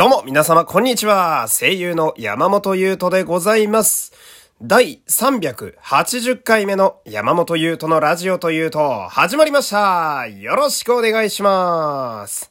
どうも皆様こんにちは。声優の山本優斗でございます。第380回目の山本優斗のラジオというと始まりました。よろしくお願いします。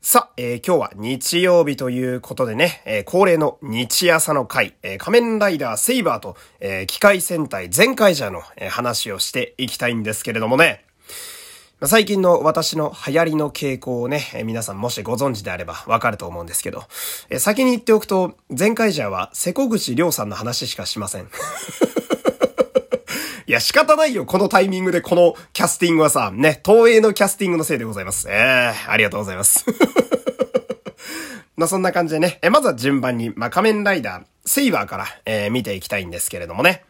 さあ、えー、今日は日曜日ということでね、えー、恒例の日朝の回、えー、仮面ライダーセイバーと、え機械戦隊全開者の、え話をしていきたいんですけれどもね、最近の私の流行りの傾向をね、皆さんもしご存知であればわかると思うんですけど、先に言っておくと、前回じゃは瀬古口亮さんの話しかしません。いや、仕方ないよ。このタイミングでこのキャスティングはさ、ね、東映のキャスティングのせいでございます。えー、ありがとうございます。まあそんな感じでね、えまずは順番に、まあ仮面ライダー、セイバーから、えー、見ていきたいんですけれどもね。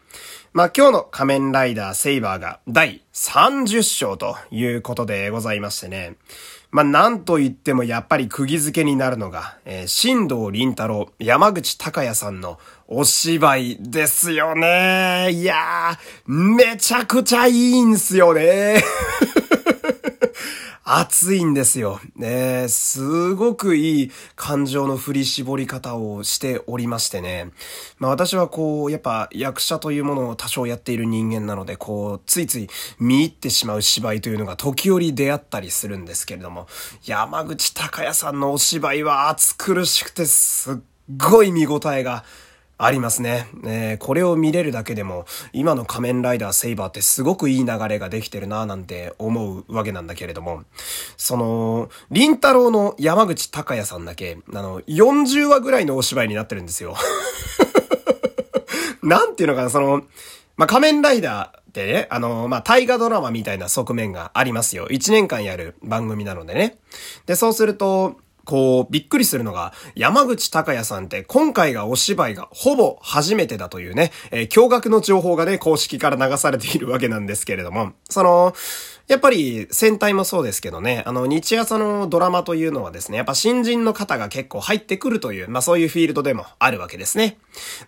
まあ、今日の仮面ライダーセイバーが第30章ということでございましてね。まあ、なんと言ってもやっぱり釘付けになるのが、えー、新藤林太郎、山口隆也さんのお芝居ですよね。いやー、めちゃくちゃいいんすよね。熱いんですよ。ねすごくいい感情の振り絞り方をしておりましてね。まあ私はこう、やっぱ役者というものを多少やっている人間なので、こう、ついつい見入ってしまう芝居というのが時折出会ったりするんですけれども、山口隆也さんのお芝居は熱苦しくてすっごい見応えがありますね。えー、これを見れるだけでも、今の仮面ライダーセイバーってすごくいい流れができてるなぁなんて思うわけなんだけれども、その、林太郎の山口隆也さんだけ、あの、40話ぐらいのお芝居になってるんですよ。なんていうのかな、その、まあ、仮面ライダーってね、あの、まあ、大河ドラマみたいな側面がありますよ。1年間やる番組なのでね。で、そうすると、こう、びっくりするのが、山口隆也さんって今回がお芝居がほぼ初めてだというね、えー、驚愕の情報がね、公式から流されているわけなんですけれども、その、やっぱり戦隊もそうですけどね、あの、日朝のドラマというのはですね、やっぱ新人の方が結構入ってくるという、まあそういうフィールドでもあるわけですね。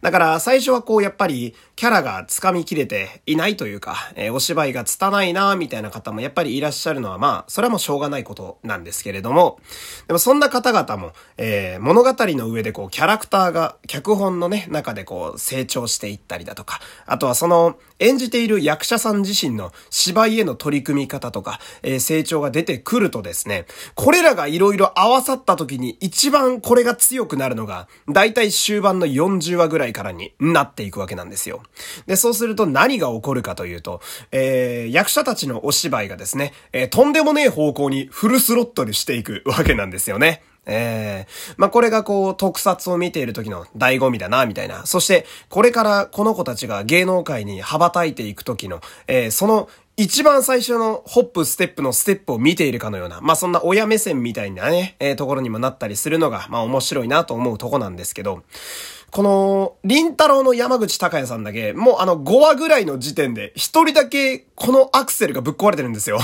だから最初はこう、やっぱりキャラが掴みきれていないというか、えー、お芝居が拙いなみたいな方もやっぱりいらっしゃるのはまあ、それはもうしょうがないことなんですけれども、でもそんな方々も、えー、物語の上でこう、キャラクターが、脚本のね、中でこう、成長していったりだとか、あとはその、演じている役者さん自身の芝居への取り組み方とか、えー、成長が出てくるとですね、これらが色々合わさった時に一番これが強くなるのが、だいたい終盤の40話ぐらいからになっていくわけなんですよ。で、そうすると何が起こるかというと、えー、役者たちのお芝居がですね、えー、とんでもねえ方向にフルスロットルしていくわけなんですよね。ええー、まあ、これがこう、特撮を見ている時の醍醐味だな、みたいな。そして、これからこの子たちが芸能界に羽ばたいていく時の、えー、その一番最初のホップステップのステップを見ているかのような、まあそんな親目線みたいなね、えー、ところにもなったりするのが、まあ面白いなと思うとこなんですけど、この、林太郎の山口隆也さんだけ、もうあの5話ぐらいの時点で、一人だけこのアクセルがぶっ壊れてるんですよ。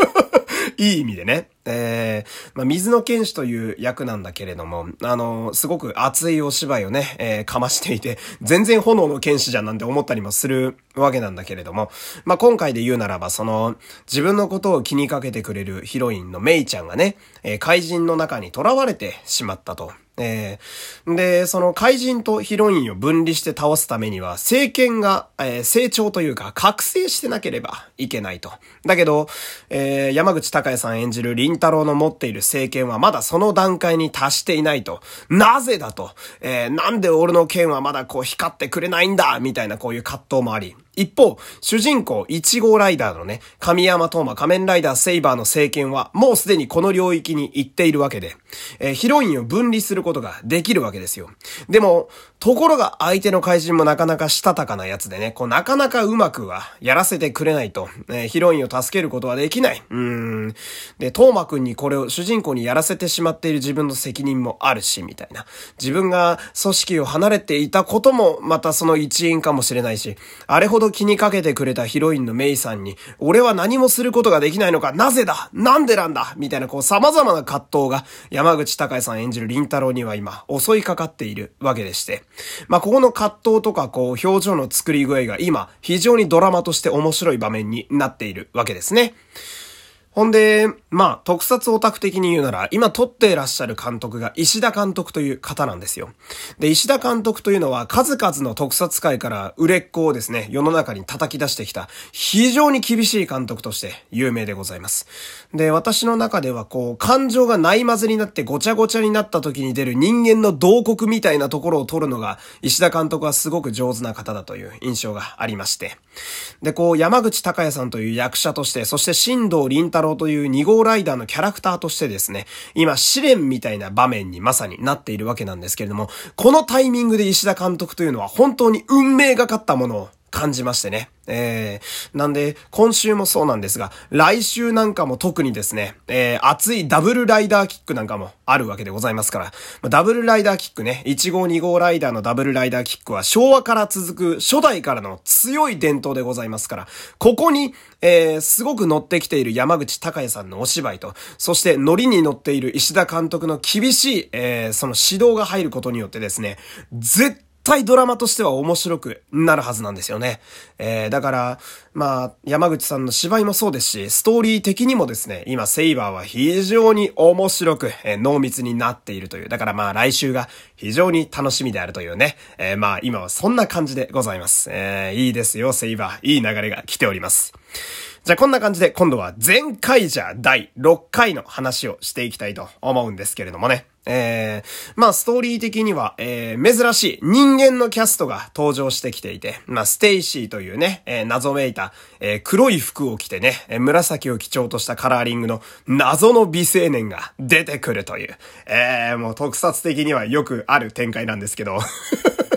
いい意味でね。えー、まあ、水の剣士という役なんだけれども、あの、すごく熱いお芝居をね、えー、かましていて、全然炎の剣士じゃんなんて思ったりもするわけなんだけれども、まあ、今回で言うならば、その、自分のことを気にかけてくれるヒロインのメイちゃんがね、えー、怪人の中に囚われてしまったと。えー、で、その怪人とヒロインを分離して倒すためには、政権が、えー、成長というか、覚醒してなければいけないと。だけど、えー、山口隆也さん演じる金太郎の持っている政権はまだその段階に達していないと。なぜだと？えー、なんで俺の剣はまだこう光ってくれないんだ？みたいなこういう葛藤もあり。一方、主人公1号ライダーのね、神山東馬仮面ライダーセイバーの政権はもうすでにこの領域に行っているわけで、えー、ヒロインを分離することができるわけですよ。でも、ところが相手の怪人もなかなかしたたかなやつでね、こうなかなかうまくはやらせてくれないと、えー、ヒロインを助けることはできない。うん。で、東馬くんにこれを主人公にやらせてしまっている自分の責任もあるし、みたいな。自分が組織を離れていたこともまたその一因かもしれないし、あれほどど気にかけてくれたヒロインのメイさんに、俺は何もすることができないのか、なぜだなんでなんだみたいなこう様々な葛藤が山口隆さん演じる林太郎には今襲いかかっているわけでして。まあ、ここの葛藤とかこう表情の作り具合が今非常にドラマとして面白い場面になっているわけですね。ほんで、まあ、特撮オタク的に言うなら、今撮っていらっしゃる監督が石田監督という方なんですよ。で、石田監督というのは数々の特撮界から売れっ子をですね、世の中に叩き出してきた非常に厳しい監督として有名でございます。で、私の中ではこう、感情がないまぜになってごちゃごちゃになった時に出る人間の洞窟みたいなところを撮るのが、石田監督はすごく上手な方だという印象がありまして。で、こう、山口隆也さんという役者として、そして新藤林太郎という2号ライダーのキャラクターとしてですね、今試練みたいな場面にまさになっているわけなんですけれども、このタイミングで石田監督というのは本当に運命がかったものを感じましてね。えー、なんで、今週もそうなんですが、来週なんかも特にですね、えー、熱いダブルライダーキックなんかもあるわけでございますから、まダブルライダーキックね、1号2号ライダーのダブルライダーキックは昭和から続く初代からの強い伝統でございますから、ここに、えー、すごく乗ってきている山口隆也さんのお芝居と、そして乗りに乗っている石田監督の厳しい、えー、その指導が入ることによってですね、絶対ドラマとしては面白くなるはずなんですよね。えー、だから、まあ、山口さんの芝居もそうですし、ストーリー的にもですね、今、セイバーは非常に面白く、えー、濃密になっているという。だからまあ、来週が非常に楽しみであるというね。えー、まあ、今はそんな感じでございます。えー、いいですよ、セイバー。いい流れが来ております。じゃあこんな感じで今度はゼンカイジャー第6回の話をしていきたいと思うんですけれどもね。えー、まあストーリー的には、えー、珍しい人間のキャストが登場してきていて、まあステイシーというね、えー、謎めいた、えー、黒い服を着てね、紫を基調としたカラーリングの謎の美青年が出てくるという、えー、もう特撮的にはよくある展開なんですけど、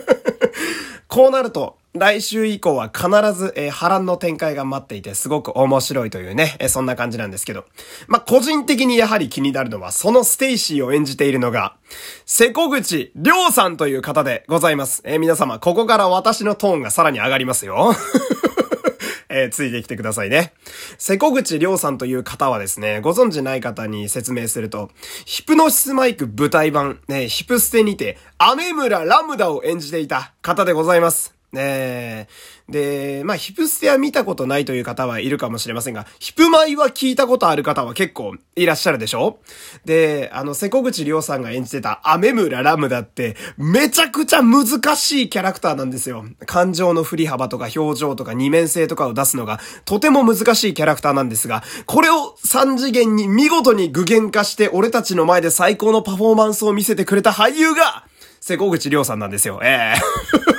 こうなると、来週以降は必ず、えー、波乱の展開が待っていてすごく面白いというね、えー、そんな感じなんですけど。まあ、個人的にやはり気になるのは、そのステイシーを演じているのが、世古口凌さんという方でございます。えー、皆様、ここから私のトーンがさらに上がりますよ。えー、ついてきてくださいね。瀬古口亮さんという方はですね、ご存知ない方に説明すると、ヒプノシスマイク舞台版、ね、ヒプステにて、アメ村ラムダを演じていた方でございます。ねで、まあ、ヒプステは見たことないという方はいるかもしれませんが、ヒプマイは聞いたことある方は結構いらっしゃるでしょ？で、あの、瀬古口亮さんが演じてたアメムララムダって、めちゃくちゃ難しいキャラクターなんですよ。感情の振り幅とか表情とか二面性とかを出すのが、とても難しいキャラクターなんですが、これを三次元に見事に具現化して、俺たちの前で最高のパフォーマンスを見せてくれた俳優が、世古口凌さんなんですよ。ええー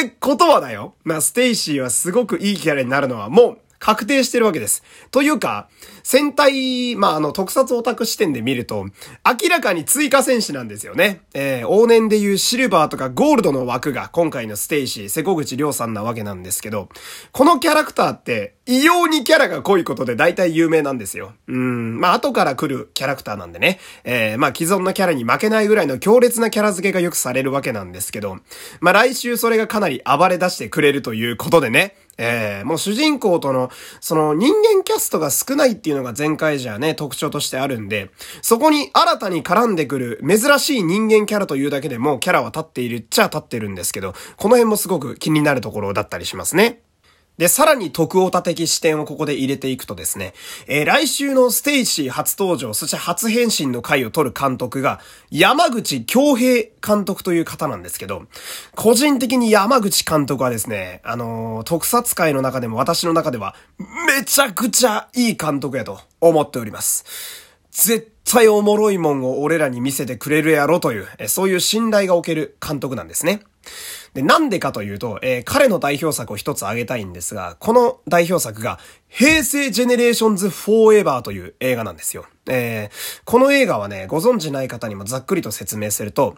ってことはだよ。まあ、ステイシーはすごくいいキャラになるのはもう確定してるわけです。というか、戦隊、まあ、あの、特撮オタク視点で見ると、明らかに追加戦士なんですよね。えー、往年でいうシルバーとかゴールドの枠が今回のステイシー、世古口凌さんなわけなんですけど、このキャラクターって、異様にキャラが濃いことで大体有名なんですよ。うん、まあ、後から来るキャラクターなんでね。えー、まあ、既存のキャラに負けないぐらいの強烈なキャラ付けがよくされるわけなんですけど、まあ、来週それがかなり暴れ出してくれるということでね。えー、もう主人公との、その人間キャストが少ないっていうのがゼンカイジャーね、特徴としてあるんで、そこに新たに絡んでくる珍しい人間キャラというだけでもキャラは立っているっちゃ立ってるんですけど、この辺もすごく気になるところだったりしますね。で、さらに特オタ的視点をここで入れていくとですね、えー、来週のステイシー初登場、そして初変身の回を撮る監督が、山口恭平監督という方なんですけど、個人的に山口監督はですね、あのー、特撮界の中でも私の中では、めちゃくちゃいい監督やと思っております。絶対おもろいもんを俺らに見せてくれるやろという、そういう信頼がおける監督なんですね。で、なんでかというと、えー、彼の代表作を一つ挙げたいんですが、この代表作が、平成ジェネレーションズフォーエバーという映画なんですよ。えー、この映画はね、ご存知ない方にもざっくりと説明すると、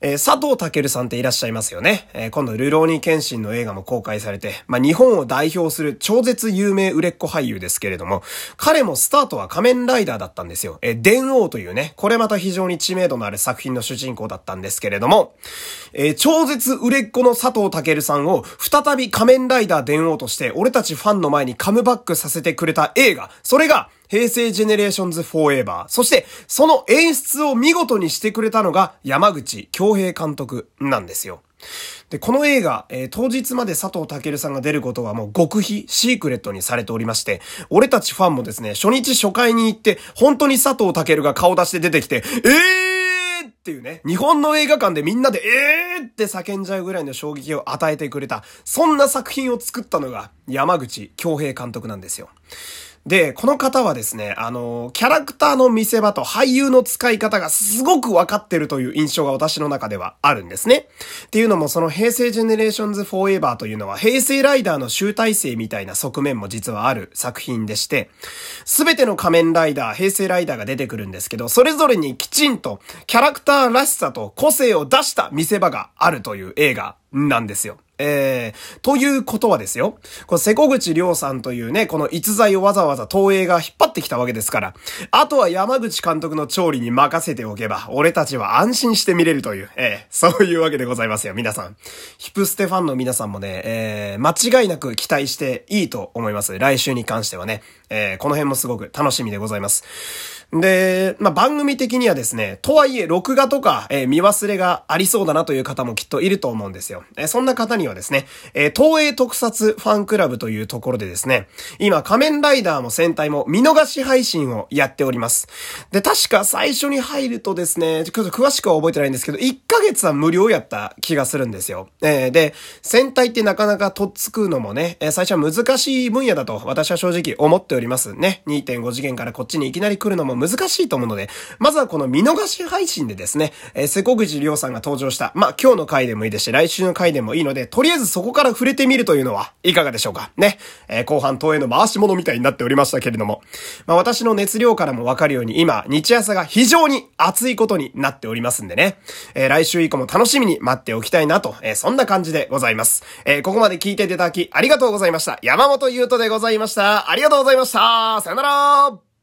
えー、佐藤健さんっていらっしゃいますよね。えー、今度、るろうに剣心の映画も公開されて、まあ、日本を代表する超絶有名売れっ子俳優ですけれども、彼もスタートは仮面ライダーだったんですよ。えー、電王というね、これまた非常に知名度のある作品の主人公だったんですけれども、えー、超絶売れっ子の佐藤健さんを再び仮面ライダー電王として、俺たちファンの前にカムバックさせてくれた映画、それが、平成ジェネレーションズフォーエバー。そして、その演出を見事にしてくれたのが山口恭平監督なんですよ。で、この映画、えー、当日まで佐藤健さんが出ることはもう極秘、シークレットにされておりまして、俺たちファンもですね、初日初回に行って、本当に佐藤健が顔出して出てきて、えーっていうね、日本の映画館でみんなでえーって叫んじゃうぐらいの衝撃を与えてくれた、そんな作品を作ったのが山口恭平監督なんですよ。で、この方はですね、あの、キャラクターの見せ場と俳優の使い方がすごくわかってるという印象が私の中ではあるんですね。っていうのも、その平成ジェネレーションズフォーエバーというのは、平成ライダーの集大成みたいな側面も実はある作品でして、すべての仮面ライダー、平成ライダーが出てくるんですけど、それぞれにきちんとキャラクターらしさと個性を出した見せ場があるという映画なんですよ。えー、ということはですよ。この瀬古口亮さんというね、この逸材をわざわざ東映が引っ張ってきたわけですから、あとは山口監督の調理に任せておけば、俺たちは安心して見れるという、えー、そういうわけでございますよ、皆さん。ヒプステファンの皆さんもね、えー、間違いなく期待していいと思います。来週に関してはね。えー、この辺もすごく楽しみでございます。で、まあ、番組的にはですね、とはいえ、録画とか、えー、見忘れがありそうだなという方もきっといると思うんですよ。えー、そんな方にはですね、えー、東映特撮ファンクラブというところでですね、今、仮面ライダーも戦隊も見逃し配信をやっております。で、確か最初に入るとですね、ちょっと詳しくは覚えてないんですけど、1ヶ月は無料やった気がするんですよ。えー、で、戦隊ってなかなかとっつくのもね、えー、最初は難しい分野だと私は正直思っておりますね。2.5次元からこっちにいきなり来るのも難しいと思うので、まずはこの見逃し配信でですね、えー、瀬古口亮さんが登場した、まあ、今日の回でもいいですし、来週の回でもいいので、とりあえずそこから触れてみるというのはいかがでしょうか？ね。えー、後半東映の回し物みたいになっておりましたけれども、まあ、私の熱量からもわかるように、今、日朝が非常に熱いことになっておりますんでね、えー、来週以降も楽しみに待っておきたいなと、えー、そんな感じでございます。え、ここまで聞いていただきありがとうございました。山本優斗でございました。ありがとうございました。さよなら